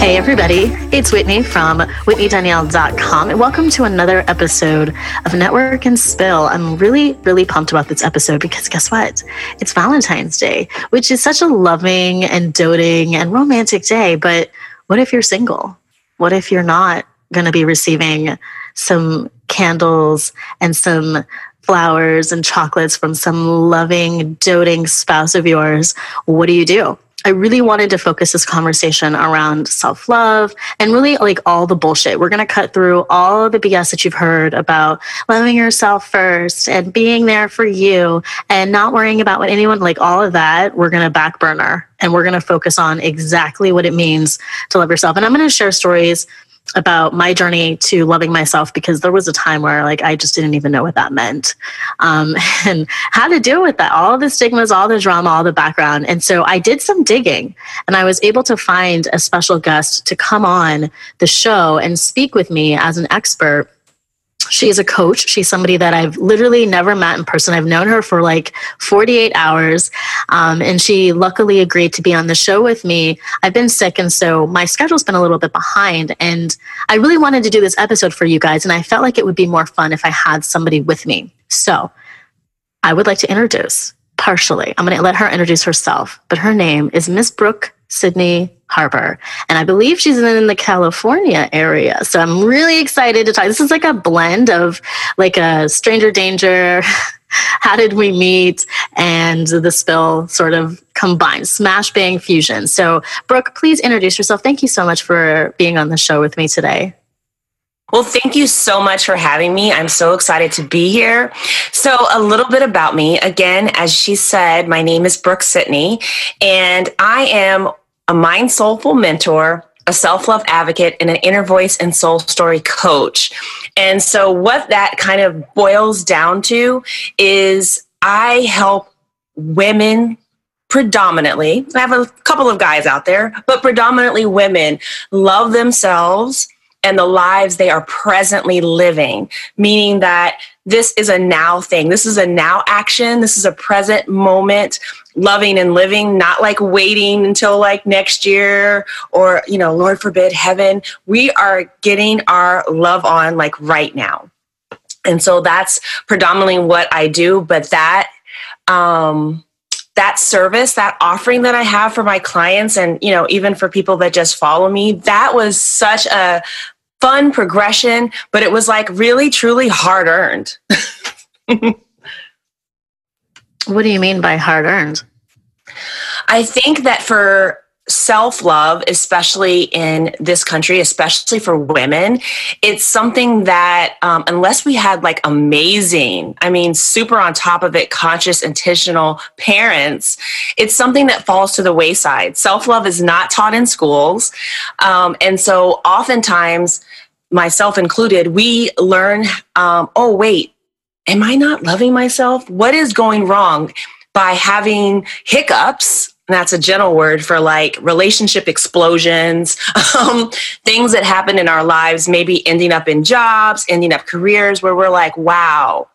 Hey, everybody, it's Whitney from WhitneyDanielle.com, and welcome to another episode of Network and Spill. I'm really, really pumped about this episode because guess what? It's Valentine's Day, which is such a loving and doting and romantic day. But what if you're single? What if you're not going to be receiving some candles and some flowers and chocolates from some loving, doting spouse of yours? What do you do? I really wanted to focus this conversation around self love and really like all the bullshit. We're going to cut through all the BS that you've heard about loving yourself first and being there for you and not worrying about what anyone like all of that. We're going to back burner and we're going to focus on exactly what it means to love yourself. And I'm going to share stories about my journey to loving myself because there was a time where like I just didn't even know what that meant. Um, and how to deal with that all the stigmas all the drama all the background. And so I did some digging and I was able to find a special guest to come on the show and speak with me as an expert She's a coach. She's somebody that I've literally never met in person. I've known her for like 48 hours. Um, and she luckily agreed to be on the show with me. I've been sick, and so my schedule's been a little bit behind. And I really wanted to do this episode for you guys. And I felt like it would be more fun if I had somebody with me. So I would like to introduce partially. I'm going to let her introduce herself, but her name is Miss Brooke Sidney Harbor. And I believe she's in the California area. So I'm really excited to talk. This is like a blend of like a stranger danger. How did we meet? And the spill sort of combined, smash bang fusion. So, Brooke, please introduce yourself. Thank you so much for being on the show with me today. Well, thank you so much for having me. I'm so excited to be here. So, a little bit about me. Again, as she said, my name is Brooke Sidney, and I am a mind soulful mentor, a self love advocate, and an inner voice and soul story coach. And so, what that kind of boils down to is I help women predominantly, I have a couple of guys out there, but predominantly women love themselves and the lives they are presently living, meaning that this is a now thing. This is a now action. This is a present moment, loving and living, not like waiting until like next year or, you know, Lord forbid, heaven. We are getting our love on like right now. And so that's predominantly what I do. But that, um, that service that offering that i have for my clients and you know even for people that just follow me that was such a fun progression but it was like really truly hard earned what do you mean by hard earned i think that for self love, especially in this country, especially for women, it's something that, um, unless we had like amazing, I mean, super on top of it, conscious, intentional parents, it's something that falls to the wayside. Self love is not taught in schools. Um, and so oftentimes, myself included, we learn, um, oh, wait, am I not loving myself? What is going wrong? By having hiccups that's a gentle word for like relationship explosions, um, things that happen in our lives, maybe ending up in jobs, ending up careers where we're like, wow,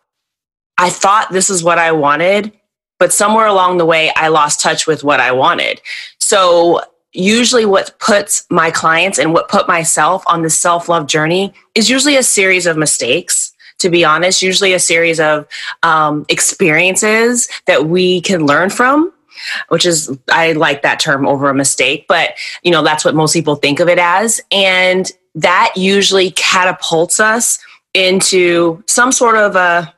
I thought this is what I wanted, but somewhere along the way, I lost touch with what I wanted. So, usually, what puts my clients and what put myself on the self love journey is usually a series of mistakes to be honest, usually a series of um, experiences that we can learn from which is I like that term over a mistake, but you know that's what most people think of it as. And that usually catapults us into some sort of a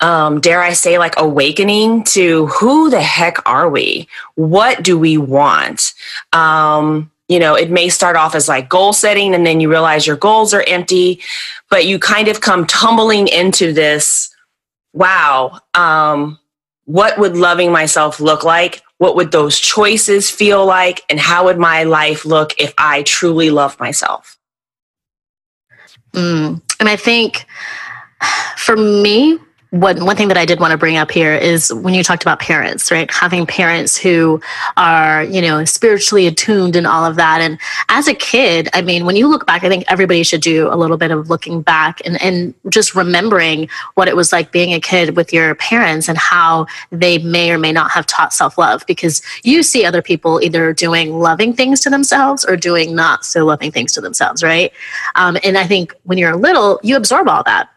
um, dare I say, like awakening to who the heck are we? What do we want? Um, you know, it may start off as like goal setting, and then you realize your goals are empty, but you kind of come tumbling into this wow, um, what would loving myself look like What would those choices feel like? And how would my life look if I truly love myself? Mm. And I think for me, one one thing that I did want to bring up here is when you talked about parents, right? Having parents who are, you know, spiritually attuned and all of that. And as a kid, I mean, when you look back, I think everybody should do a little bit of looking back and, and just remembering what it was like being a kid with your parents and how they may or may not have taught self-love because you see other people either doing loving things to themselves or doing not so loving things to themselves, right? Um, and I think when you're little, you absorb all that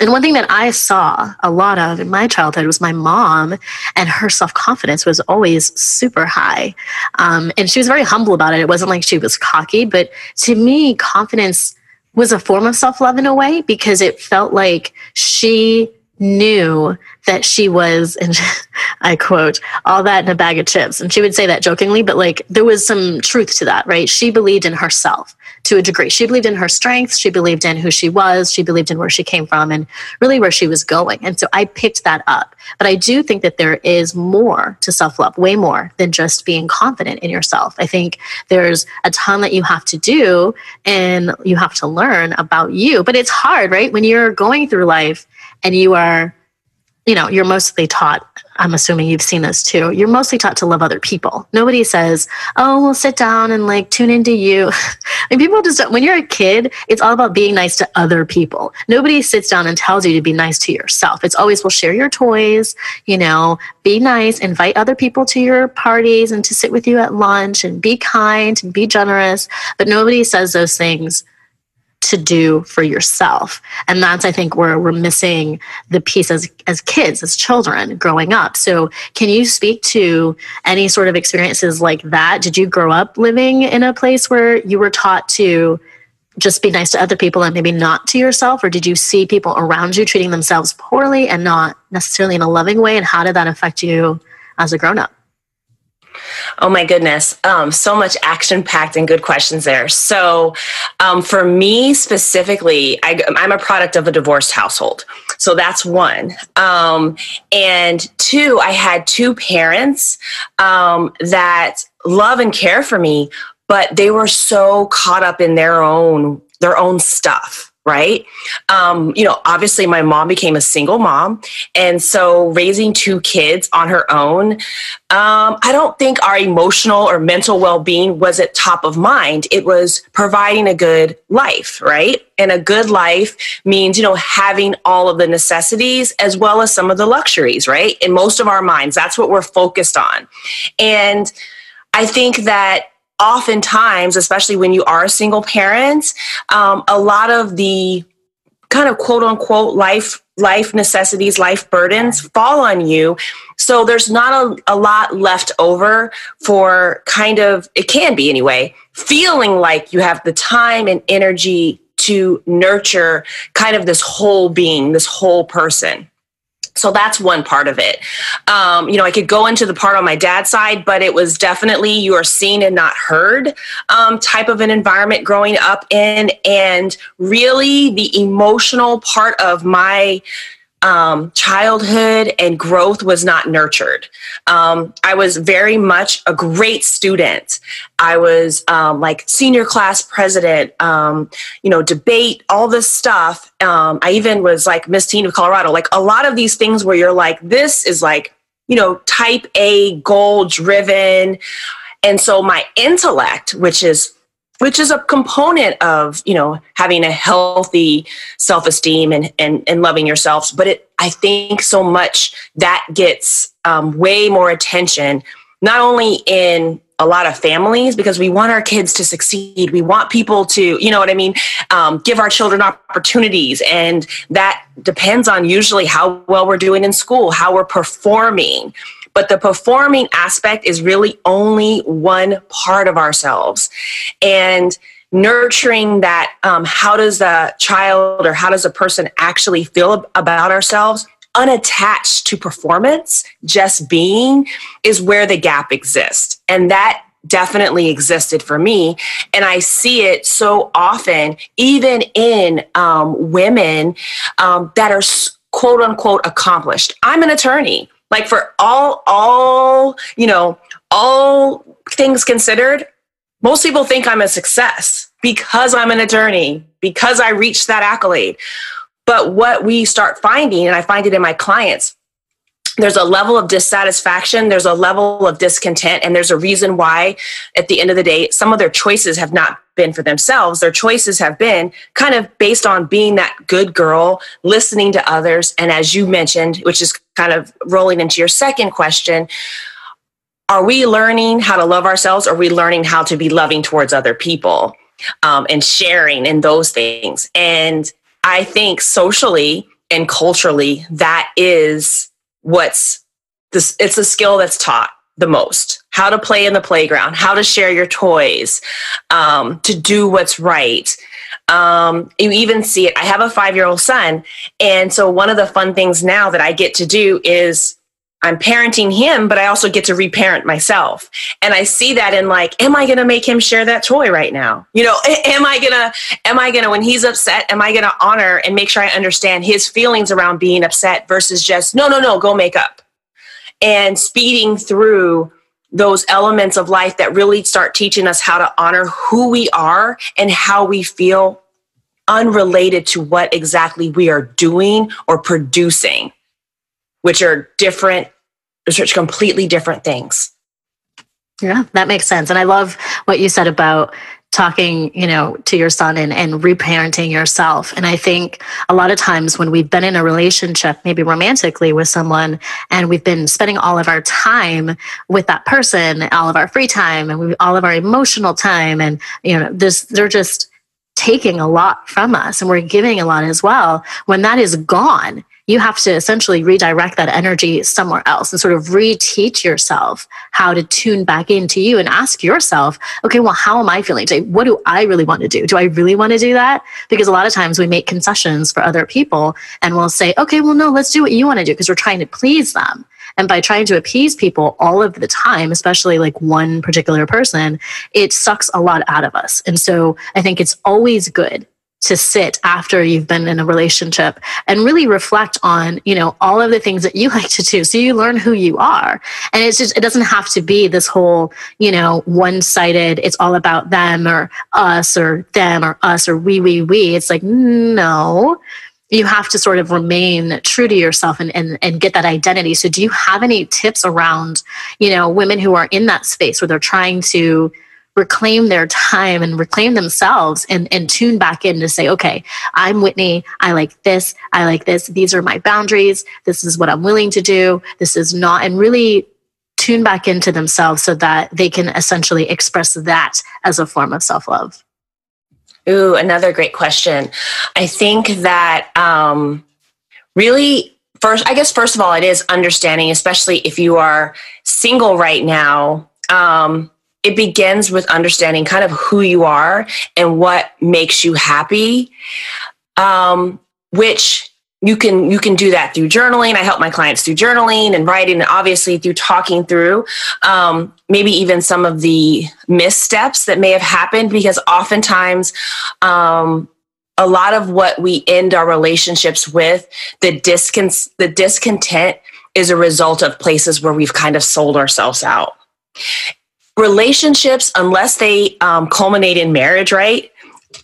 and one thing that I saw a lot of in my childhood was my mom, and her self confidence was always super high. Um, and she was very humble about it. It wasn't like she was cocky, but to me, confidence was a form of self love in a way because it felt like she knew that she was, and I quote, all that in a bag of chips. And she would say that jokingly, but like there was some truth to that, right? She believed in herself to a degree. She believed in her strengths. She believed in who she was. She believed in where she came from and really where she was going. And so I picked that up. But I do think that there is more to self love, way more than just being confident in yourself. I think there's a ton that you have to do and you have to learn about you. But it's hard, right? When you're going through life and you are you know, you're mostly taught, I'm assuming you've seen this too, you're mostly taught to love other people. Nobody says, oh, we'll sit down and like tune into you. and people just, when you're a kid, it's all about being nice to other people. Nobody sits down and tells you to be nice to yourself. It's always, we'll share your toys, you know, be nice, invite other people to your parties and to sit with you at lunch and be kind and be generous. But nobody says those things to do for yourself. And that's, I think, where we're missing the piece as, as kids, as children growing up. So, can you speak to any sort of experiences like that? Did you grow up living in a place where you were taught to just be nice to other people and maybe not to yourself? Or did you see people around you treating themselves poorly and not necessarily in a loving way? And how did that affect you as a grown up? Oh my goodness. Um, so much action packed and good questions there. So, um, for me specifically, I, am a product of a divorced household. So that's one. Um, and two, I had two parents um, that love and care for me, but they were so caught up in their own their own stuff right? Um, you know, obviously my mom became a single mom. And so raising two kids on her own, um, I don't think our emotional or mental well being was at top of mind. It was providing a good life, right? And a good life means, you know, having all of the necessities as well as some of the luxuries, right? In most of our minds, that's what we're focused on. And I think that oftentimes, especially when you are a single parent, um, a lot of the kind of quote unquote life life necessities, life burdens fall on you. So there's not a, a lot left over for kind of, it can be anyway, feeling like you have the time and energy to nurture kind of this whole being, this whole person. So that's one part of it. Um, you know, I could go into the part on my dad's side, but it was definitely you are seen and not heard um, type of an environment growing up in. And really, the emotional part of my um, childhood and growth was not nurtured. Um, I was very much a great student. I was um, like senior class president, um, you know, debate, all this stuff. Um, I even was like Miss Teen of Colorado. Like a lot of these things where you're like, this is like, you know, type A, goal driven. And so my intellect, which is which is a component of you know having a healthy self-esteem and and, and loving yourselves but it i think so much that gets um, way more attention not only in a lot of families because we want our kids to succeed. We want people to you know what i mean? Um, give our children opportunities. And that depends on usually how well we're doing in school how we're performing but the performing aspect is really only one part of ourselves. And nurturing that, um, how does a child or how does a person actually feel about ourselves? Unattached to performance, just being is where the gap exists. And that definitely existed for me. And I see it so often, even in um, women um, that are quote unquote accomplished. I'm an attorney Like for all, all, you know, all things considered, most people think I'm a success because I'm an attorney, because I reached that accolade. But what we start finding, and I find it in my clients, there's a level of dissatisfaction, there's a level of discontent, and there's a reason why, at the end of the day, some of their choices have not been for themselves. Their choices have been kind of based on being that good girl, listening to others. And as you mentioned, which is kind of rolling into your second question, are we learning how to love ourselves? Are we learning how to be loving towards other people um, and sharing in those things? And I think socially and culturally, that is what's this it's a skill that's taught the most. How to play in the playground how to share your toys um, to do what's right. Um, you even see it i have a five year old son and so one of the fun things now that i get to do is i'm parenting him but i also get to reparent myself. And i see that in like am i going to make him share that toy right now? You know am i going to am i going to when he's upset am i going to honor and make sure i understand his feelings around being upset versus just no no no go make up. And speeding through those elements of life that really start teaching us how to honor who we are and how we feel unrelated to what exactly we are doing or producing which are different which are completely different things. Yeah that makes sense. And i love what you said about talking you know to your son and, and reparenting yourself. And i think a lot of times when we've been in a relationship maybe romantically with someone and we've been spending all of our time with that person all of our free time and we, all of our emotional time and you know this they're just taking a lot from us and we're giving a lot as well when that is gone you have to essentially redirect that energy somewhere else and sort of reteach yourself how to tune back into you and ask yourself, okay, well, how am I feeling today? What do I really want to do? Do I really want to do that? Because a lot of times we make concessions for other people and we'll say, okay, well, no, let's do what you want to do because we're trying to please them. And by trying to appease people all of the time, especially like one particular person, it sucks a lot out of us. And so I think it's always good to sit after you've been in a relationship and really reflect on you know all of the things that you like to do. So you learn who you are. And it's just it doesn't have to be this whole you know one-sided it's all about them or us or them or us or we we we. It's like no. You have to sort of remain true to yourself and, and, and get that identity. So do you have any tips around, you know, women who are in that space where they're trying to reclaim their time and reclaim themselves and, and tune back in to say, okay, I'm Whitney. I like this. I like this. These are my boundaries. This is what I'm willing to do. This is not, and really tune back into themselves so that they can essentially express that as a form of self love. Ooh, another great question. I think that um, really, first, I guess, first of all, it is understanding, especially if you are single right now. Um, it begins with understanding kind of who you are and what makes you happy um, which you can you can do that through journaling. I help my clients through journaling and writing and obviously through talking through um, maybe even some of the missteps that may have happened because oftentimes um, a lot of what we end our relationships with the discon- the discontent is a result of places where we've kind of sold ourselves out relationships, unless they um, culminate in marriage, right?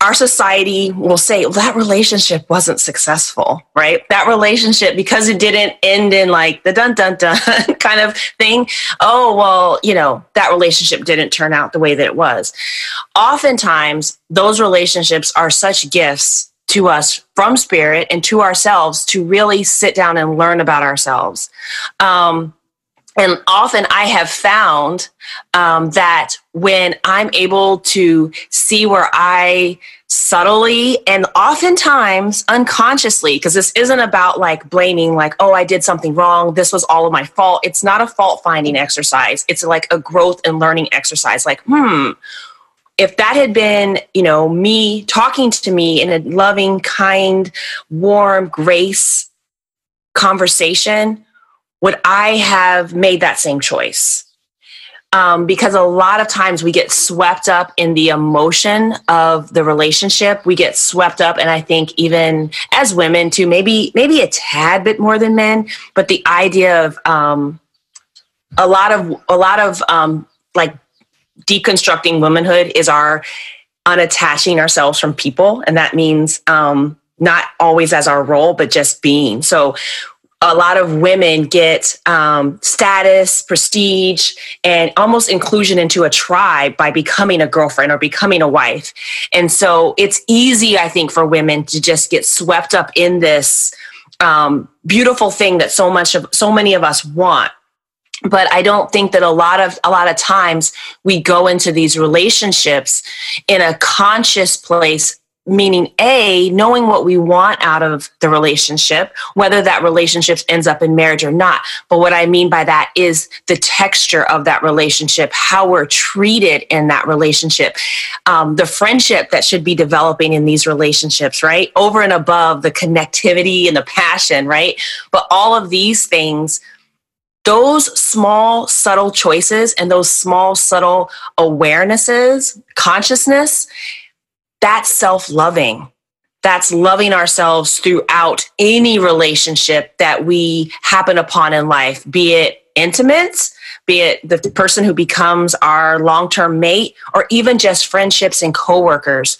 Our society will say well, that relationship wasn't successful, right? That relationship, because it didn't end in like the dun dun dun kind of thing. Oh, well, you know, that relationship didn't turn out the way that it was. Oftentimes, those relationships are such gifts to us from spirit and to ourselves to really sit down and learn about ourselves. Um, and often I have found um, that when I'm able to see where I subtly and oftentimes unconsciously, because this isn't about like blaming, like, oh, I did something wrong. This was all of my fault. It's not a fault finding exercise. It's like a growth and learning exercise. Like, hmm, if that had been, you know, me talking to me in a loving, kind, warm, grace conversation, would I have made that same choice? um, because a lot of times we get swept up in the emotion of the relationship. We get swept up, and I think even as women too, maybe maybe a tad bit more than men, but the idea of um, a lot of a lot of um, like deconstructing womanhood is our unattaching ourselves from people, and that means um, not always as our role, but just being. So a lot of women get um, status, prestige, and almost inclusion into a tribe by becoming a girlfriend or becoming a wife. And so it's easy, I think, for women to just get swept up in this um, beautiful thing that so much of so many of us want but i don't think that a lot of a lot of times we go into these relationships in a conscious place meaning a knowing what we want out of the relationship whether that relationship ends up in marriage or not. But what i mean by that is the texture of that relationship how we're treated in that relationship um, the friendship that should be developing in these relationships right? Over and above the connectivity and the passion right? But all of these things those small subtle choices and those small subtle awarenesses consciousness that's self loving. That's loving ourselves throughout any relationship that we happen upon in life, be it intimate, be it the person who becomes our long term mate, or even just friendships and coworkers.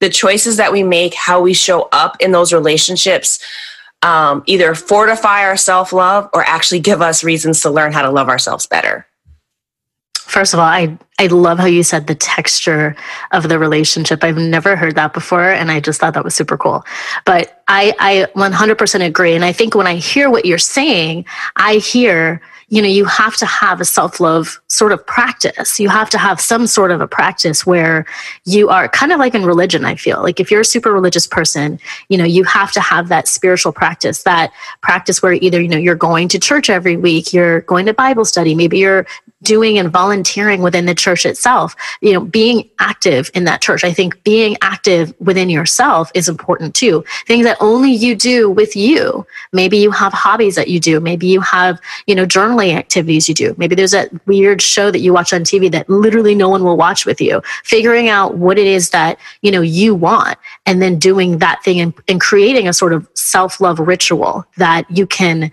The choices that we make, how we show up in those relationships, um, either fortify our self love or actually give us reasons to learn how to love ourselves better. First of all, I I love how you said the texture of the relationship. I've never heard that before, and I just thought that was super cool. But I I 100% agree, and I think when I hear what you're saying, I hear you know you have to have a self-love sort of practice you have to have some sort of a practice where you are kind of like in religion i feel like if you're a super religious person you know you have to have that spiritual practice that practice where either you know you're going to church every week you're going to bible study maybe you're doing and volunteering within the church itself. You know being active in that church. I think being active within yourself is important too. Things that only you do with you. Maybe you have hobbies that you do. Maybe you have you know journaling activities you do. Maybe there's that weird show that you watch on tv that literally no one will watch with you. Figuring out what it is that you know you want and then doing that thing and, and creating a sort of self-love ritual that you can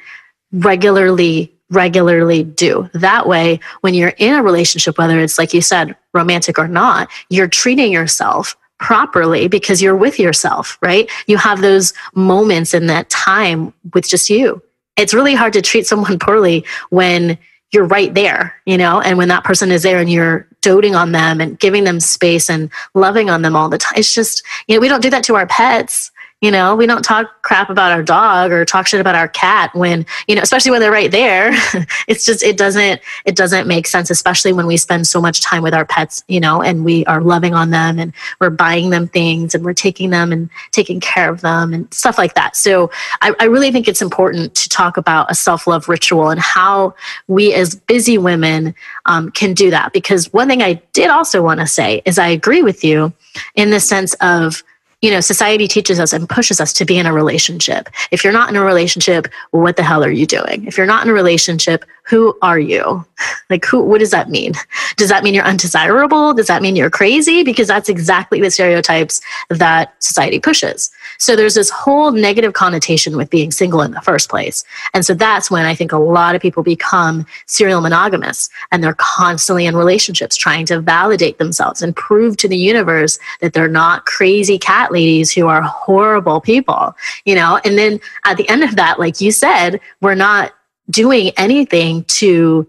regularly regularly do. That way, when you're in a relationship, whether it's like you said, romantic or not, you're treating yourself properly because you're with yourself, right? You have those moments in that time with just you. It's really hard to treat someone poorly when you're right there, you know, and when that person is there and you're doting on them and giving them space and loving on them all the time. It's just, you know, we don't do that to our pets you know, we don't talk crap about our dog or talk shit about our cat when, you know, especially when they're right there. it's just it doesn't it doesn't make sense, especially when we spend so much time with our pets, you know, and we are loving on them and we're buying them things and we're taking them and taking care of them and stuff like that. So I, I really think it's important to talk about a self-love ritual and how we as busy women um, can do that. Because one thing I did also want to say is I agree with you in the sense of you know, society teaches us and pushes us to be in a relationship. If you're not in a relationship, what the hell are you doing? If you're not in a relationship, who are you? Like, who, what does that mean? Does that mean you're undesirable? Does that mean you're crazy? Because that's exactly the stereotypes that society pushes. So there's this whole negative connotation with being single in the first place. And so that's when I think a lot of people become serial monogamous and they're constantly in relationships trying to validate themselves and prove to the universe that they're not crazy cat ladies who are horrible people, you know? And then at the end of that, like you said, we're not doing anything to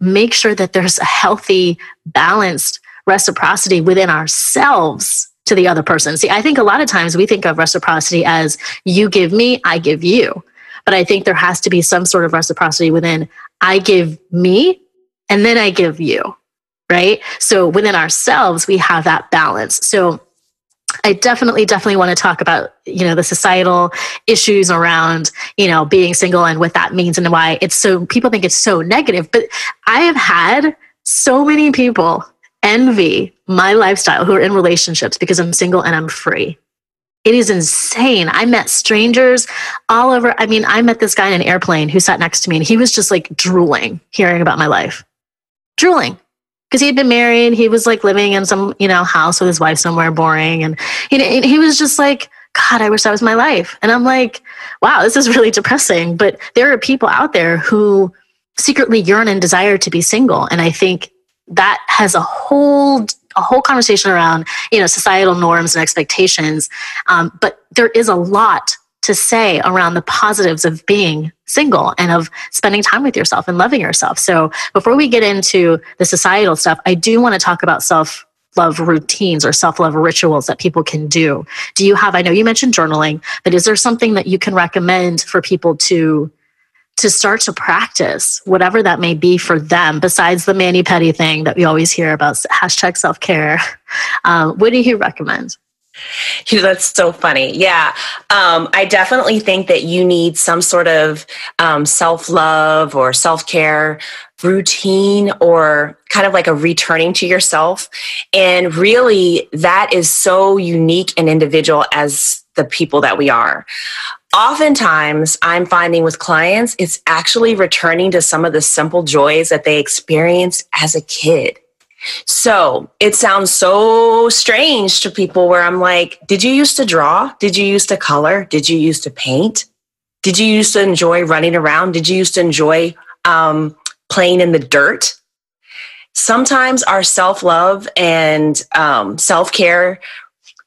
make sure that there's a healthy, balanced reciprocity within ourselves to the other person. See, I think a lot of times we think of reciprocity as you give me, I give you. But I think there has to be some sort of reciprocity within I give me and then I give you, right? So within ourselves, we have that balance. So I definitely, definitely want to talk about, you know, the societal issues around, you know, being single and what that means and why it's so, people think it's so negative. But I have had so many people envy my lifestyle who are in relationships because I'm single and I'm free. It is insane. I met strangers all over. I mean, I met this guy in an airplane who sat next to me and he was just like drooling hearing about my life. Drooling. because he had been married. He was like living in some, you know, house with his wife somewhere boring. And he, he was just like, God, I wish that was my life. And I'm like, wow, this is really depressing. But there are people out there who secretly yearn and desire to be single. And I think that has a whole a whole conversation around you know societal norms and expectations um, but there is a lot to say around the positives of being single and of spending time with yourself and loving yourself. So before we get into the societal stuff, I do want to talk about self love routines or self love rituals that people can do. Do you have, I know you mentioned journaling, but is there something that you can recommend for people to? To start to practice whatever that may be for them, besides the mani pedi thing that we always hear about, hashtag self care. Um, what do you recommend? That's so funny. Yeah. Um, I definitely think that you need some sort of um, self love or self care routine or kind of like a returning to yourself. And really, that is so unique and individual as the people that we are. Oftentimes, I'm finding with clients, it's actually returning to some of the simple joys that they experienced as a kid. So it sounds so strange to people where I'm like, did you used to draw? Did you used to color? Did you used to paint? Did you used to enjoy running around? Did you used to enjoy um, playing in the dirt? Sometimes our self love and um, self care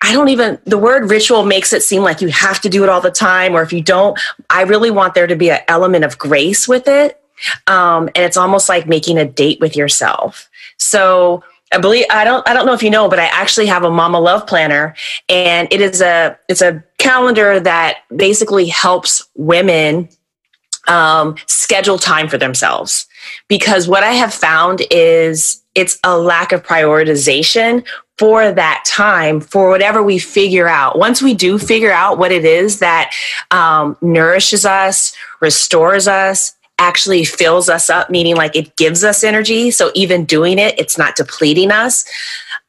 I don't even, the word ritual makes it seem like you have to do it all the time, or if you don't, I really want there to be an element of grace with it. Um, and it's almost like making a date with yourself. So I believe I don't I don't know if you know, but I actually have a Mama Love planner, and it is a it's a calendar that basically helps women um, schedule time for themselves. Because what I have found is it's a lack of prioritization for that time for whatever we figure out. Once we do figure out what it is that um, nourishes us, restores us, actually fills us up, meaning like it gives us energy. So even doing it, it's not depleting us.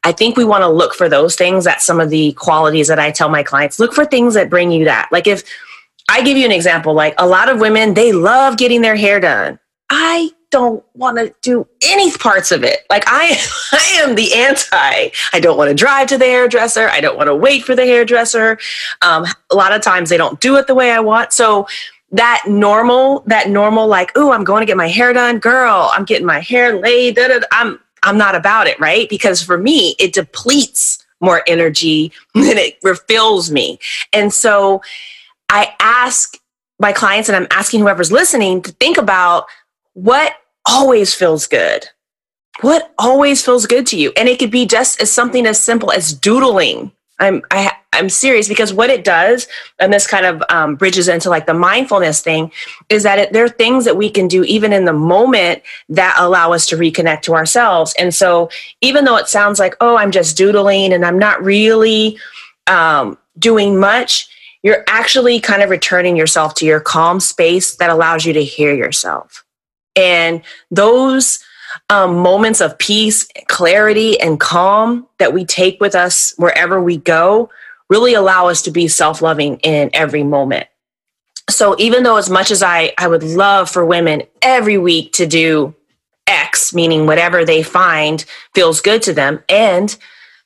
I think we want to look for those things that some of the qualities that I tell my clients look for things that bring you that. Like if I give you an example, like a lot of women, they love getting their hair done. I don't want to do any parts of it. Like I, I am the anti. I don't want to drive to the hairdresser. I don't want to wait for the hairdresser. Um, a lot of times they don't do it the way I want. So that normal, that normal, like, oh, I'm going to get my hair done, girl. I'm getting my hair laid. Da, da, da. I'm, I'm not about it, right? Because for me, it depletes more energy than it refills me. And so I ask my clients, and I'm asking whoever's listening to think about what always feels good. What always feels good to you? And it could be just as something as simple as doodling I'm I, I'm serious because what it does, and this kind of um, bridges into like the mindfulness thing, is that it, there are things that we can do even in the moment that allow us to reconnect to ourselves. And so, even though it sounds like, oh, I'm just doodling and I'm not really um, doing much, you're actually kind of returning yourself to your calm space that allows you to hear yourself. And those um, moments of peace, clarity, and calm that we take with us wherever we go really allow us to be self loving in every moment. So, even though, as much as I, I would love for women every week to do X, meaning whatever they find feels good to them, and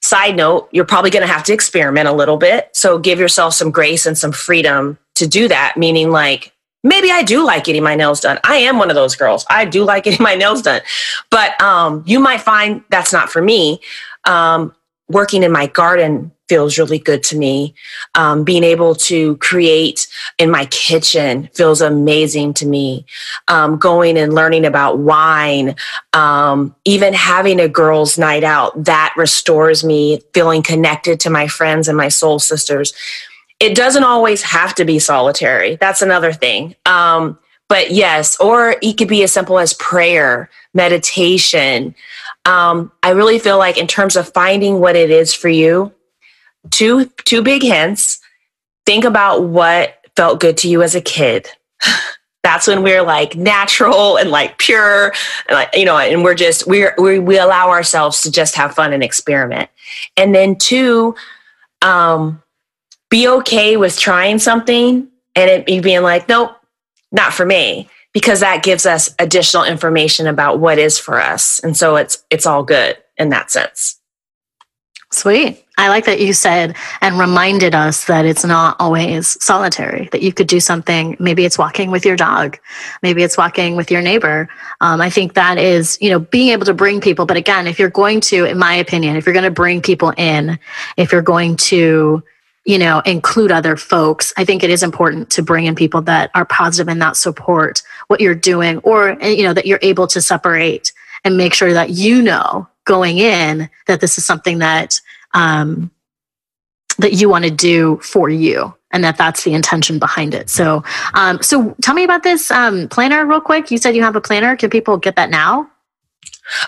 side note, you're probably going to have to experiment a little bit. So, give yourself some grace and some freedom to do that, meaning like maybe I do like getting my nails done. I am one of those girls. I do like getting my nails done. But um, you might find that's not for me. Um, working in my garden feels really good to me. Um, being able to create in my kitchen feels amazing to me. Um, going and learning about wine, um, even having a girls' night out, that restores me, feeling connected to my friends and my soul sisters it doesn't always have to be solitary. That's another thing. Um, but yes, or it could be as simple as prayer, meditation. Um, I really feel like in terms of finding what it is for you, two two big hints. Think about what felt good to you as a kid. That's when we're like natural and like pure, and like you know, and we're just we're we we allow ourselves to just have fun and experiment. And then two, um, be okay with trying something and it being like, nope, not for me. because that gives us additional information about what is for us. And so it's it's all good in that sense. Sweet. I like that you said and reminded us that it's not always solitary, that you could do something. Maybe it's walking with your dog. Maybe it's walking with your neighbor. Um, I think that is, you know, being able to bring people. But again, if you're going to, in my opinion, if you're going to bring people in, if you're going to, you know, include other folks, I think it is important to bring in people that are positive and that support what you're doing or, you know, that you're able to separate and make sure that you know going in that this is something that um, that you want to do for you and that that's the intention behind it. So um, so tell me about this um, planner real quick. You said you have a planner. Can people get that now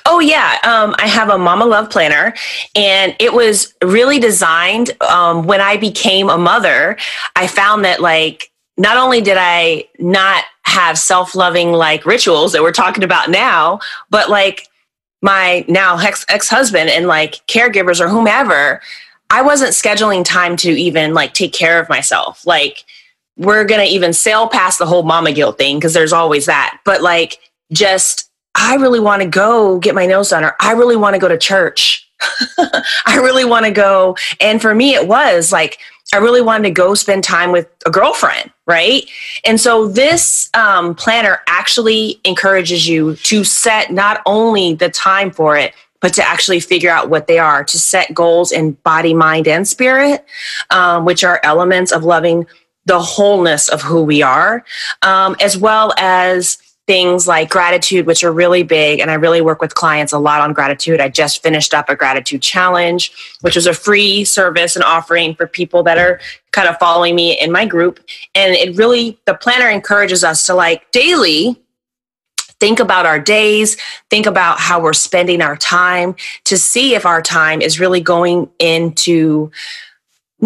Oh yeah, um, I have a Mama Love planner, and it was really designed. Um, when I became a mother, I found that like not only did I not have self loving like rituals that we're talking about now, but like my now ex husband and like caregivers or whomever, I wasn't scheduling time to even like take care of myself. Like, we're to even sail past the whole mama guilt thing because there's always that. But like, just, I really want to go get my nails done or I really want to go to church. I really want to go. And for me, it was like, I really wanted to go spend time with a girlfriend, right? And so this um, planner actually encourages you to set not only the time for it, but to actually figure out what they are, to set goals in body, mind, and spirit, um, which are elements of loving the wholeness of who we are, um, as well as things like gratitude, which are really big. And I really work with clients a lot on gratitude. I just finished up a gratitude challenge, which was a free service and offering for people that are kind of following me in my group. And it really, the planner encourages us to like daily think about our days, think about how we're spending our time to see if our time is really going into,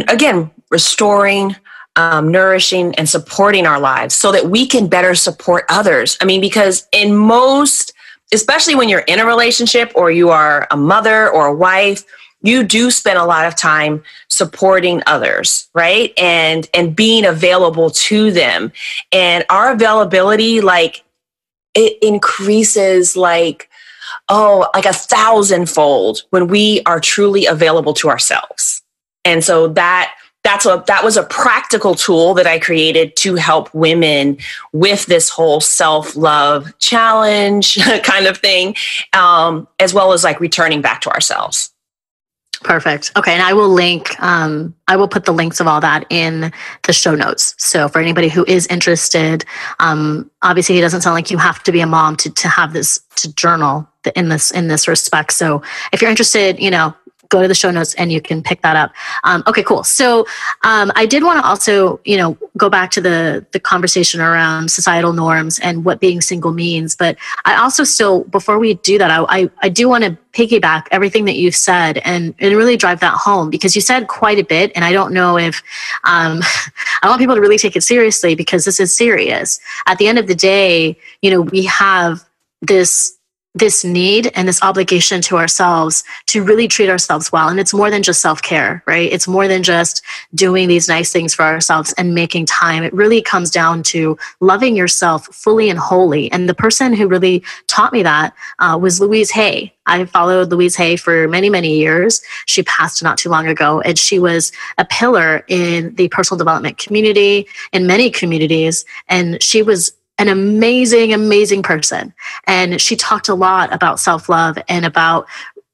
again, restoring, um, nourishing and supporting our lives so that we can better support others. I mean, because in most, especially when you're in a relationship or you are a mother or a wife, you do spend a lot of time supporting others right? And and being available to them. And our availability like it increases like oh like a thousandfold when we are truly available to ourselves. And so that that's a that was a practical tool that I created to help women with this whole self love challenge kind of thing, um, as well as like returning back to ourselves. Perfect. Okay, and I will link. Um, I will put the links of all that in the show notes. So for anybody who is interested, um, obviously it doesn't sound like you have to be a mom to to have this to journal in this in this respect. So if you're interested, you know, go to the show notes and you can pick that up. Um, okay, cool. So um, I did want to also, you know, go back to the the conversation around societal norms and what being single means. But I also still, before we do that, I I, I do want to piggyback everything that you've said and, and really drive that home because you said quite a bit. And I don't know if um, I want people to really take it seriously because this is serious. At the end of the day, you know, we have this this need and this obligation to ourselves to really treat ourselves well. And it's more than just self care, right? It's more than just doing these nice things for ourselves and making time. It really comes down to loving yourself fully and wholly. And the person who really taught me that uh, was Louise Hay. I followed Louise Hay for many, many years. She passed not too long ago, and she was a pillar in the personal development community, in many communities. And she was an amazing, amazing person. And she talked a lot about self love and about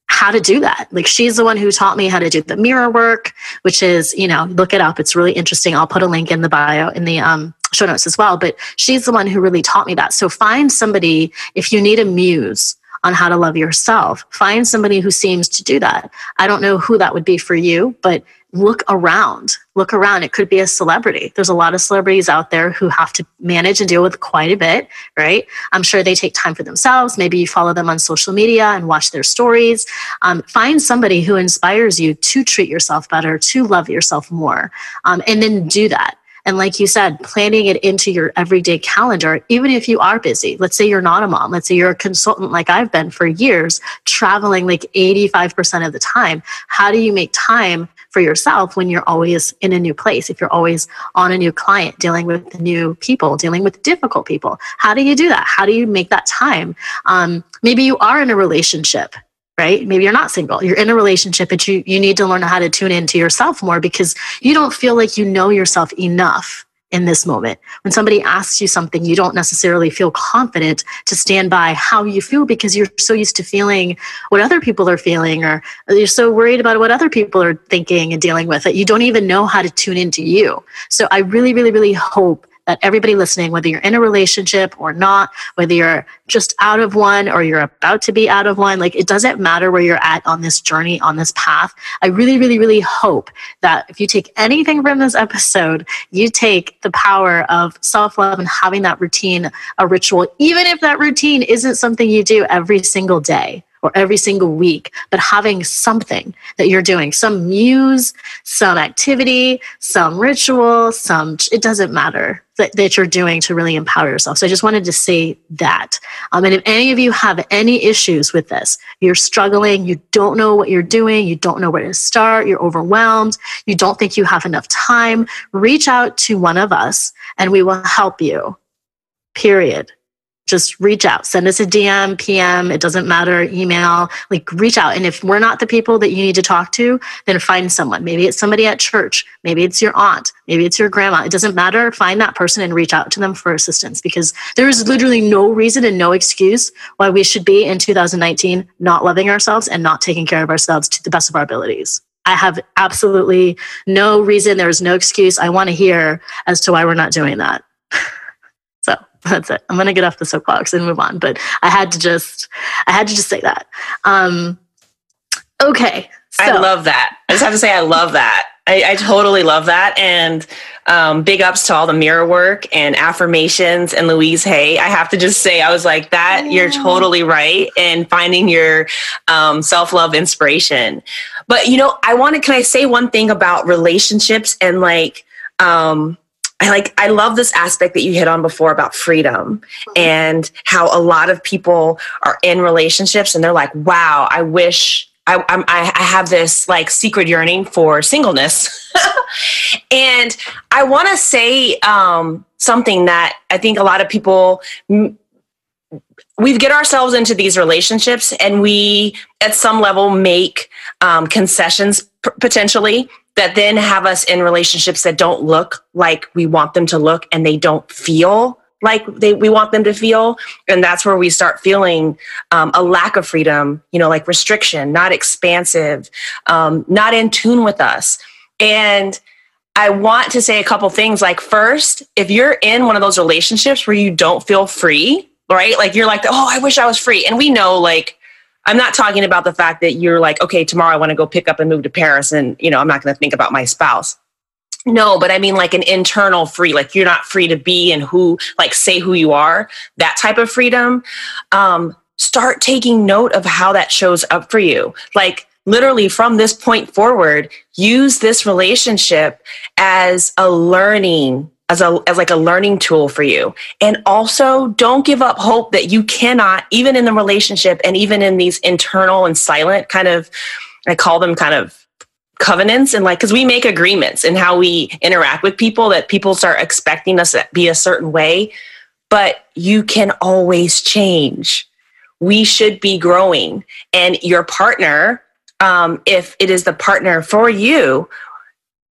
how to do that. Like she's the one who taught me how to do the mirror work, which is, you know, look it up. It's really interesting. I'll put a link in the bio in the um, show notes as well. But she's the one who really taught me that. So find somebody if you need a muse on how to love yourself. Find somebody who seems to do that. I don't know who that would be for you, but look around. Look around. It could be a celebrity. There's a lot of celebrities out there who have to manage and deal with quite a bit, right? I'm sure they take time for themselves. Maybe you follow them on social media and watch their stories. Um, find somebody who inspires you to treat yourself better, to love yourself more, um, and then do that. And like you said, planning it into your everyday calendar, even if you are busy. Let's say you're not a mom. Let's say you're a consultant like I've been for years, traveling like 85% of the time. How do you make time for yourself when you're always in a new place, if you're always on a new client, dealing with new people, dealing with difficult people. How do you do that? How do you make that time? Um, maybe you are in a relationship right maybe you're not single you're in a relationship but you you need to learn how to tune into yourself more because you don't feel like you know yourself enough in this moment. When somebody asks you something, you don't necessarily feel confident to stand by how you feel because you're so used to feeling what other people are feeling, or you're so worried about what other people are thinking and dealing with that you don't even know how to tune into you. So I really, really, really hope that everybody listening, whether you're in a relationship or not, whether you're just out of one or you're about to be out of one, like it doesn't matter where you're at on this journey, on this path. I really, really, really hope that if you take anything from this episode, you take the power of self love and having that routine, a ritual, even if that routine isn't something you do every single day or every single week, but having something that you're doing, some muse, some activity, some ritual, some, it doesn't matter that, that you're doing to really empower yourself. So I just wanted to say that. Um, and if any of you have any issues with this, you're struggling, you don't know what you're doing, you don't know where to start, you're overwhelmed, you don't think you have enough time, reach out to one of us and we will help you. Period just reach out. Send us a dm pm it doesn't matter email like reach out. And if we're not the people that you need to talk to then find someone. Maybe it's somebody at church maybe it's your aunt maybe it's your grandma. It doesn't matter. Find that person and reach out to them for assistance because there is literally no reason and no excuse why we should be in 2019 not loving ourselves and not taking care of ourselves to the best of our abilities. I have absolutely no reason. There is no excuse. I want to hear as to why we're not doing that. that's it. I'm gonna get off the soapbox and move on. But I had to just, I had to just say that. Um, okay. So. I love that. I just have to say, I love that. I, I totally love that. And um, big ups to all the mirror work and affirmations and Louise Hay. I have to just say, I was like, that, you're totally right. And finding your um, self love inspiration. But, you know, I wanted, can I say one thing about relationships and like, um, I like I love this aspect that you hit on before about freedom and how a lot of people are in relationships and they're like, "Wow, I wish I I'm, I have this like secret yearning for singleness." and I want to say um, something that I think a lot of people we get ourselves into these relationships and we at some level make um, concessions p- potentially that then have us in relationships that don't look like we want them to look and they don't feel like they we want them to feel. And that's where we start feeling um, a lack of freedom you know like restriction not expansive um, not in tune with us. And i want to say a couple things like first if you're in one of those relationships where you don't feel free right? Like you're like oh i wish i was free. And we know like I'm not talking about the fact that you're like, okay, tomorrow I want to go pick up and move to Paris and, you know, I'm not going to think about my spouse. No, but I mean like an internal free, like you're not free to be and who, like say who you are, that type of freedom. Um, start taking note of how that shows up for you. Like literally from this point forward, use this relationship as a learning as a as like a learning tool for you. And also don't give up hope that you cannot even in the relationship and even in these internal and silent kind of i call them kind of covenants and like because we make agreements in how we interact with people that people start expecting us to be a certain way. But you can always change. We should be growing. And your partner um, if it is the partner for you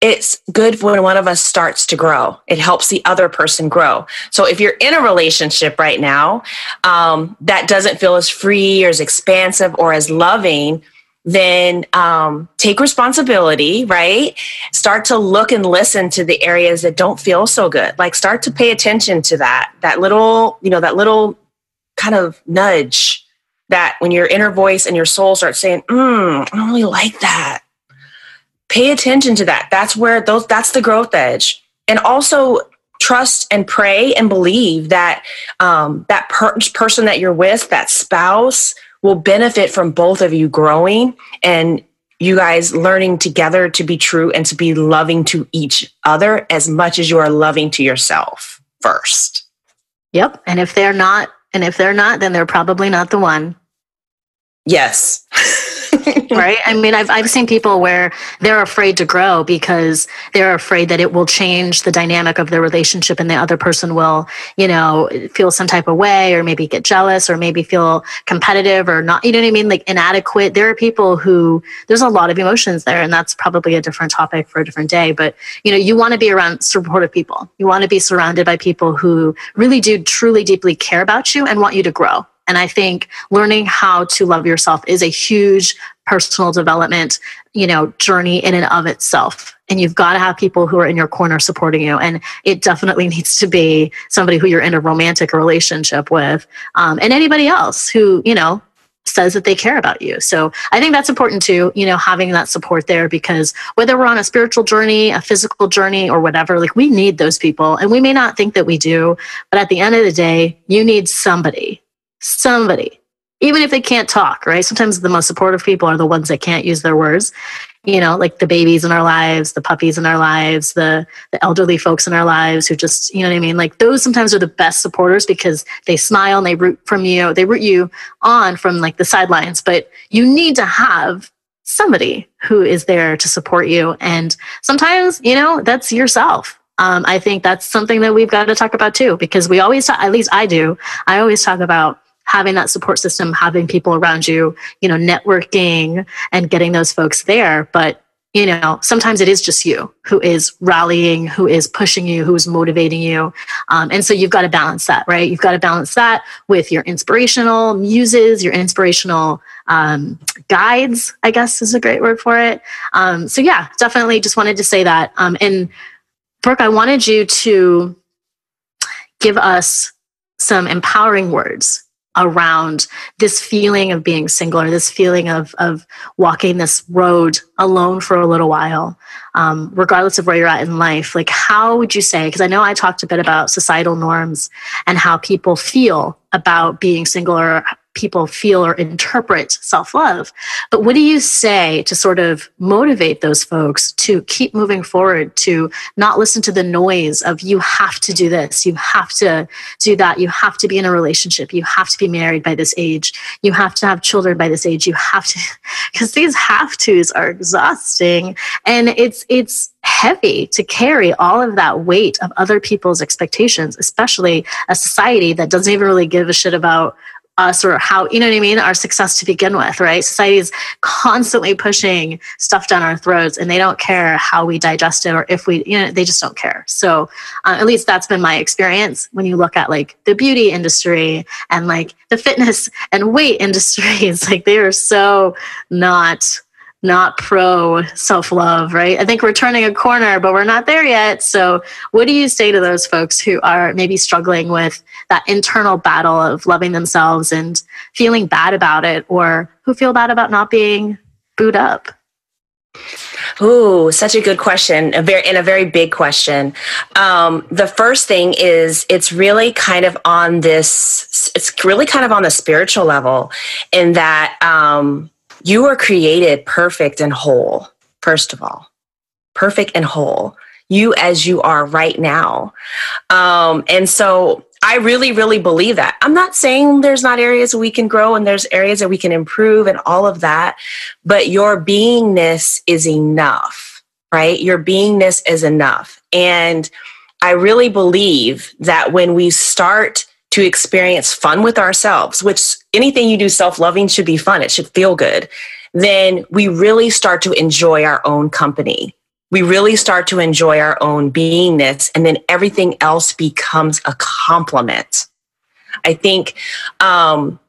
it's good when one of us starts to grow. It helps the other person grow. So if you're in a relationship right now um, that doesn't feel as free or as expansive or as loving, then um, take responsibility, right? Start to look and listen to the areas that don't feel so good. Like start to pay attention to that, that little, you know, that little kind of nudge that when your inner voice and your soul starts saying, mm, I don't really like that pay attention to that. That's where those that's the growth edge. And also trust and pray and believe that um, that per- person that you're with that spouse will benefit from both of you growing and you guys learning together to be true and to be loving to each other as much as you are loving to yourself first. Yep. And if they're not and if they're not then they're probably not the one. Yes right? I mean, I've, I've seen people where they're afraid to grow because they're afraid that it will change the dynamic of their relationship and the other person will, you know, feel some type of way or maybe get jealous or maybe feel competitive or not, you know what I mean? Like inadequate. There are people who, there's a lot of emotions there and that's probably a different topic for a different day. But, you know, you want to be around supportive people. You want to be surrounded by people who really do truly deeply care about you and want you to grow and I think learning how to love yourself is a huge personal development, you know, journey in and of itself. And you've got to have people who are in your corner supporting you. And it definitely needs to be somebody who you're in a romantic relationship with, um, and anybody else who, you know, says that they care about you. So I think that's important too, you know, having that support there because whether we're on a spiritual journey, a physical journey, or whatever, like we need those people. And we may not think that we do, but at the end of the day, you need somebody somebody, even if they can't talk, right? Sometimes the most supportive people are the ones that can't use their words. You know, like the babies in our lives, the puppies in our lives, the the elderly folks in our lives who just, you know what I mean? Like those sometimes are the best supporters because they smile and they root from you, they root you on from like the sidelines. But you need to have somebody who is there to support you. And sometimes, you know, that's yourself um, I think that's something that we've got to talk about too, because we always talk, at least I do, I always talk about having that support system, having people around you, you know, networking and getting those folks there. But, you know, sometimes it is just you who is rallying, who is pushing you, who is motivating you. Um, and so you've got to balance that, right? You've got to balance that with your inspirational muses, your inspirational um, guides, I guess is a great word for it. Um, so yeah, definitely just wanted to say that. Um, and Brooke, I wanted you to give us some empowering words around this feeling of being single or this feeling of, of walking this road alone for a little while um, regardless of where you're at in life like how would you say because i know i talked a bit about societal norms and how people feel about being single or people feel or interpret self love. But what do you say to sort of motivate those folks to keep moving forward, to not listen to the noise of you have to do this, you have to do that, you have to be in a relationship, you have to be married by this age, you have to have children by this age, you have to, because these have tos are exhausting. And it's, it's, heavy to carry all of that weight of other people's expectations, especially a society that doesn't even really give a shit about us or how you know what i mean? Our success to begin with right? Society is constantly pushing stuff down our throats and they don't care how we digest it or if we you know they just don't care. So uh, at least that's been my experience when you look at like the beauty industry and like the fitness and weight industries. Like they are so not not pro self love, right? I think we're turning a corner, but we're not there yet. So, what do you say to those folks who are maybe struggling with that internal battle of loving themselves and feeling bad about it, or who feel bad about not being booed up? Ooh, such a good question. A very and a very big question. Um, the first thing is it's really kind of on this. It's really kind of on the spiritual level, in that um, you were created perfect and whole, first of all, perfect and whole, you as you are right now. Um, and so I really, really believe that. I'm not saying there's not areas we can grow and there's areas that we can improve and all of that, but your beingness is enough, right? Your beingness is enough. And I really believe that when we start to experience fun with ourselves, which anything you do self loving should be fun, it should feel good, then we really start to enjoy our own company. We really start to enjoy our own beingness, and then everything else becomes a compliment. I think um,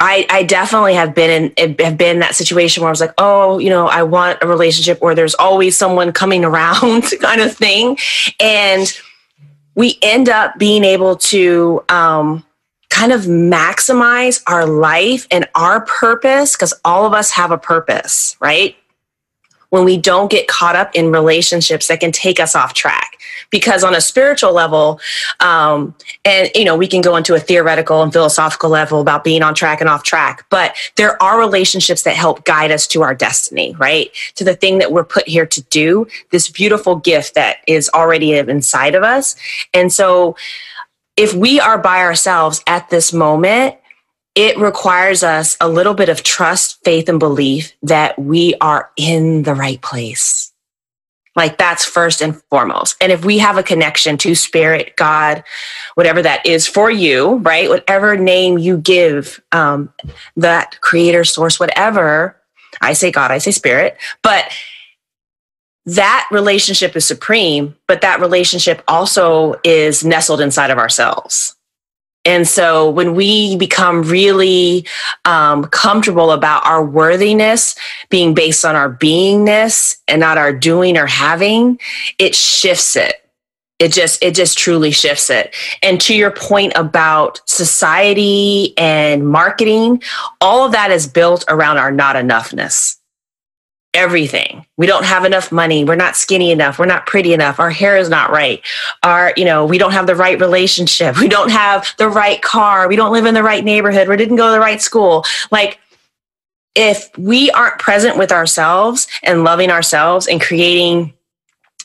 I, I definitely have been in have been in that situation where I was like, oh, you know, I want a relationship where there's always someone coming around, kind of thing, and we end up being able to um, kind of maximize our life and our purpose because all of us have a purpose, right? When we don't get caught up in relationships that can take us off track. Because on a spiritual level, um, and you know, we can go into a theoretical and philosophical level about being on track and off track, but there are relationships that help guide us to our destiny, right? To the thing that we're put here to do, this beautiful gift that is already inside of us. And so, if we are by ourselves at this moment, it requires us a little bit of trust, faith, and belief that we are in the right place. Like that's first and foremost. And if we have a connection to spirit, God, whatever that is for you, right? Whatever name you give um, that creator, source, whatever, I say God, I say spirit, but that relationship is supreme, but that relationship also is nestled inside of ourselves. And so when we become really um, comfortable about our worthiness being based on our beingness and not our doing or having, it shifts it. It just, it just truly shifts it. And to your point about society and marketing, all of that is built around our not enoughness everything. We don't have enough money. We're not skinny enough. We're not pretty enough. Our hair is not right. Our, you know, we don't have the right relationship. We don't have the right car. We don't live in the right neighborhood. We didn't go to the right school. Like, if we aren't present with ourselves and loving ourselves and creating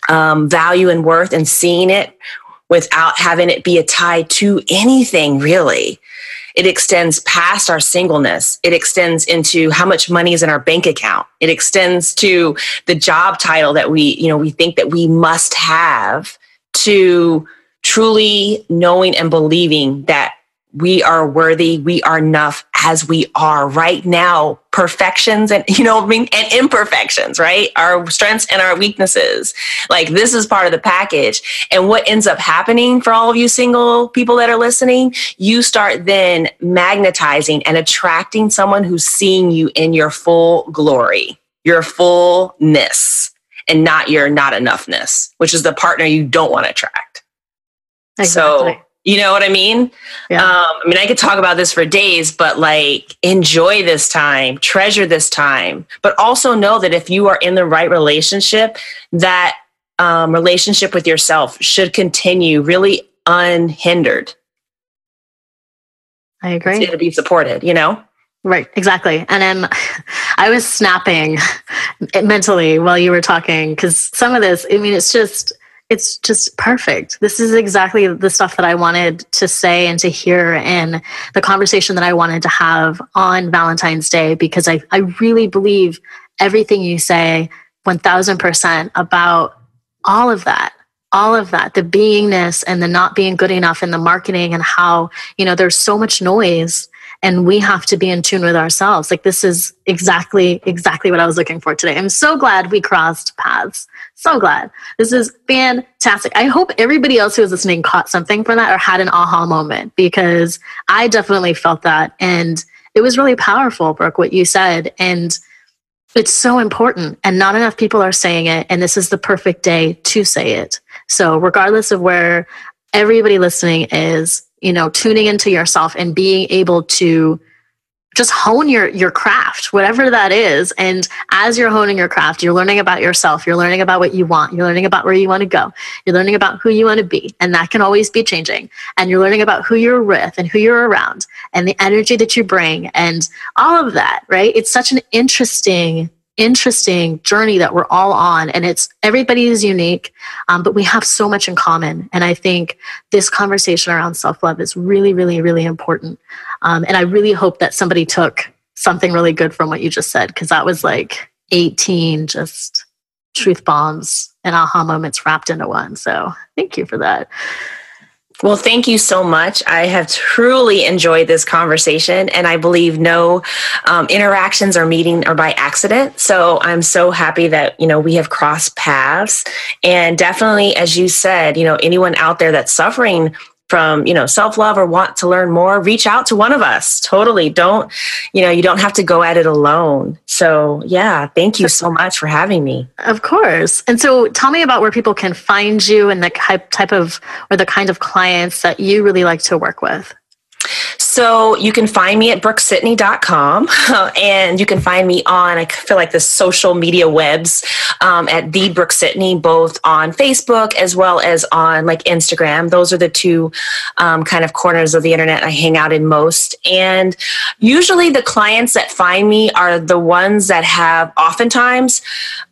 um, value and worth and seeing it without having it be a tie to anything really, it extends past our singleness. It extends into how much money is in our bank account. It extends to the job title that we, you know, we think that we must have to truly knowing and believing that we are worthy, we are enough as we are right now. Perfections and, you know, I mean, and imperfections, right? Our strengths and our weaknesses. Like this is part of the package. And what ends up happening for all of you single people that are listening, you start then magnetizing and attracting someone who's seeing you in your full glory, your fullness, and not your not enoughness, which is the partner you don't want to attract. Exactly. So, you know what I mean? Yeah. Um, I mean, I could talk about this for days, but like enjoy this time, treasure this time, but also know that if you are in the right relationship, that um, relationship with yourself should continue really unhindered. I agree. To be supported, you know? Right, exactly. And then I was snapping mentally while you were talking because some of this, I mean, it's just it's just perfect. This is exactly the stuff that I wanted to say and to hear in the conversation that I wanted to have on Valentine's Day because I, I really believe everything you say 1000% about all of that all of that the beingness and the not being good enough and the marketing and how you know there's so much noise and we have to be in tune with ourselves. Like this is exactly exactly what i was looking for today. I'm so glad we crossed paths. So glad. This is fantastic. I hope everybody else who is listening caught something from that or had an aha moment because i definitely felt that. And it was really powerful brooke what you said. And it's so important. And not enough people are saying it. And this is the perfect day to say it. So regardless of where everybody listening is you know tuning into yourself and being able to just hone your your craft whatever that is. And as you're honing your craft you're learning about yourself. You're learning about what you want. You're learning about where you want to go. You're learning about who you want to be. And that can always be changing. And you're learning about who you're with and who you're around and the energy that you bring and all of that right? It's such an interesting interesting journey that we're all on and it's everybody is unique um, but we have so much in common. And i think this conversation around self-love is really really really important. Um, and i really hope that somebody took something really good from what you just said because that was like 18 just truth bombs and aha moments wrapped into one. So thank you for that well, thank you so much. I have truly enjoyed this conversation, and I believe no um, interactions or meeting are by accident. So I'm so happy that you know we have crossed paths, and definitely, as you said, you know anyone out there that's suffering from you know self-love or want to learn more reach out to one of us. Totally. Don't you know you don't have to go at it alone. So yeah thank you so much for having me. Of course. And so tell me about where people can find you and the type of or the kind of clients that you really like to work with so you can find me at brookesidney.com and you can find me on, I feel like the social media webs um, at the Brooke Sidney, both on Facebook as well as on like Instagram. Those are the two um, kind of corners of the internet I hang out in most. And usually the clients that find me are the ones that have oftentimes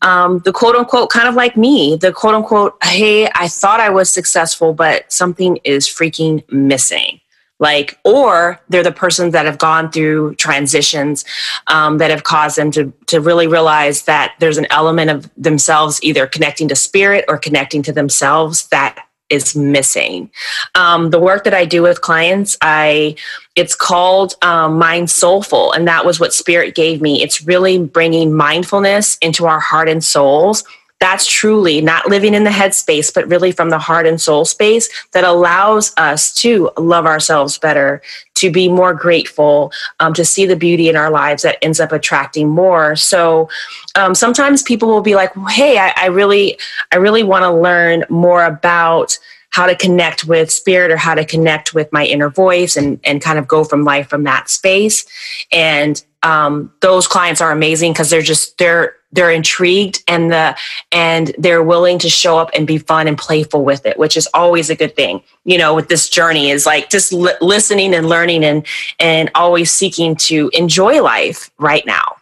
um, the quote unquote kind of like me, the quote unquote, hey, I thought I was successful, but something is freaking missing like or they're the persons that have gone through transitions um, that have caused them to to really realize that there's an element of themselves either connecting to spirit or connecting to themselves that is missing. Um, the work that i do with clients i it's called um, mind soulful and that was what spirit gave me. It's really bringing mindfulness into our heart and souls that's truly not living in the head space, but really from the heart and soul space that allows us to love ourselves better, to be more grateful, um, to see the beauty in our lives that ends up attracting more. So um, sometimes people will be like, "Hey, I, I really, I really want to learn more about." how to connect with spirit or how to connect with my inner voice and and kind of go from life from that space and um, those clients are amazing because they're just they're they're intrigued and the and they're willing to show up and be fun and playful with it which is always a good thing you know with this journey is like just li- listening and learning and and always seeking to enjoy life right now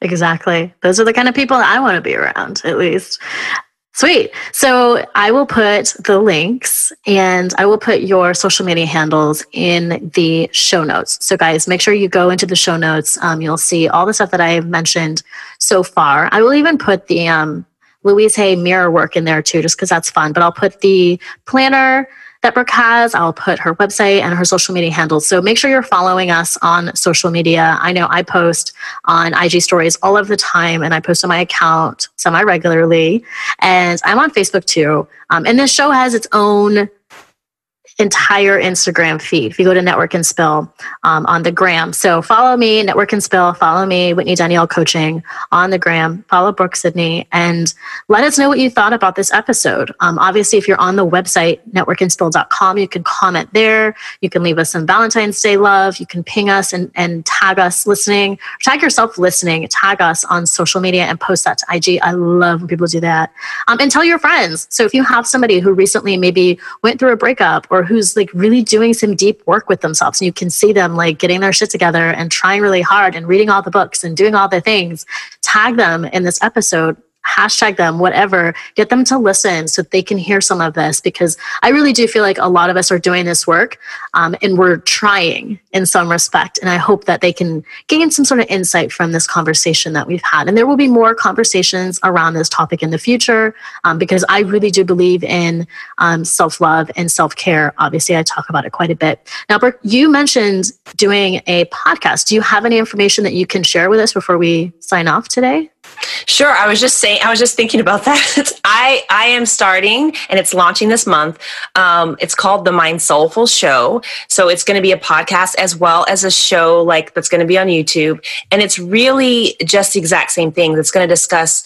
Exactly. Those are the kind of people I want to be around, at least. Sweet. So I will put the links and I will put your social media handles in the show notes. So, guys, make sure you go into the show notes. Um, you'll see all the stuff that I have mentioned so far. I will even put the um, Louise Hay mirror work in there too, just because that's fun. But I'll put the planner that Brooke has. I'll put her website and her social media handles. So make sure you're following us on social media. I know I post on IG stories all of the time and I post on my account semi regularly. And I'm on Facebook too. Um, and this show has its own entire Instagram feed. If you go to Network and Spill um, on the gram. So follow me, Network and Spill, follow me, Whitney Danielle Coaching on the gram, follow Brooke Sidney, and let us know what you thought about this episode. Um, obviously, if you're on the website, networkandspill.com, you can comment there. You can leave us some Valentine's Day love. You can ping us and, and tag us listening, tag yourself listening, tag us on social media and post that to IG. I love when people do that. Um, and tell your friends. So if you have somebody who recently maybe went through a breakup or who's like really doing some deep work with themselves. And you can see them like getting their shit together and trying really hard and reading all the books and doing all the things. Tag them in this episode hashtag them, whatever, get them to listen so they can hear some of this because I really do feel like a lot of us are doing this work um, and we're trying in some respect. And I hope that they can gain some sort of insight from this conversation that we've had. And there will be more conversations around this topic in the future um, because I really do believe in um, self love and self care. Obviously, I talk about it quite a bit. Now, Brooke, you mentioned doing a podcast. Do you have any information that you can share with us before we sign off today? Sure. I was just saying, I was just thinking about that. I, I am starting and it's launching this month. Um, it's called the Mind Soulful Show. So it's going to be a podcast as well as a show like that's going to be on YouTube. And it's really just the exact same thing that's going to discuss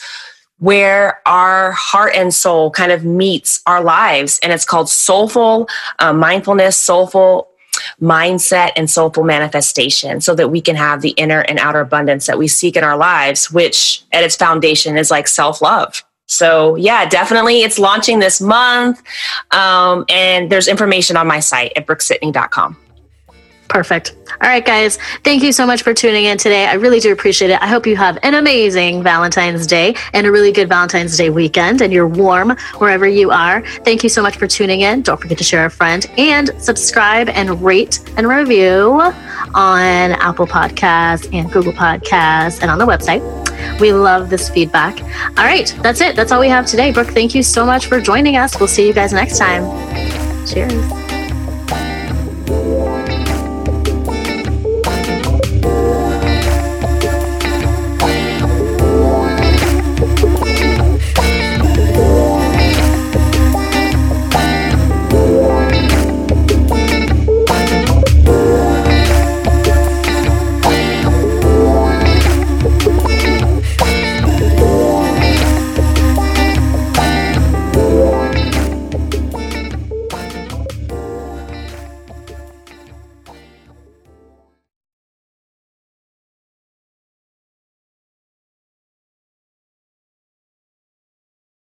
where our heart and soul kind of meets our lives. And it's called Soulful uh, Mindfulness, Soulful mindset and soulful manifestation so that we can have the inner and outer abundance that we seek in our lives, which at its foundation is like self love. So, yeah, definitely it's launching this month. Um, and there's information on my site at brookesidney.com. Perfect. All right, guys. Thank you so much for tuning in today. I really do appreciate it. I hope you have an amazing Valentine's Day and a really good Valentine's Day weekend and you're warm wherever you are. Thank you so much for tuning in. Don't forget to share a friend and subscribe and rate and review on Apple Podcasts and Google Podcasts and on the website. We love this feedback. All right, that's it. That's all we have today. Brooke, thank you so much for joining us. We'll see you guys next time. Cheers.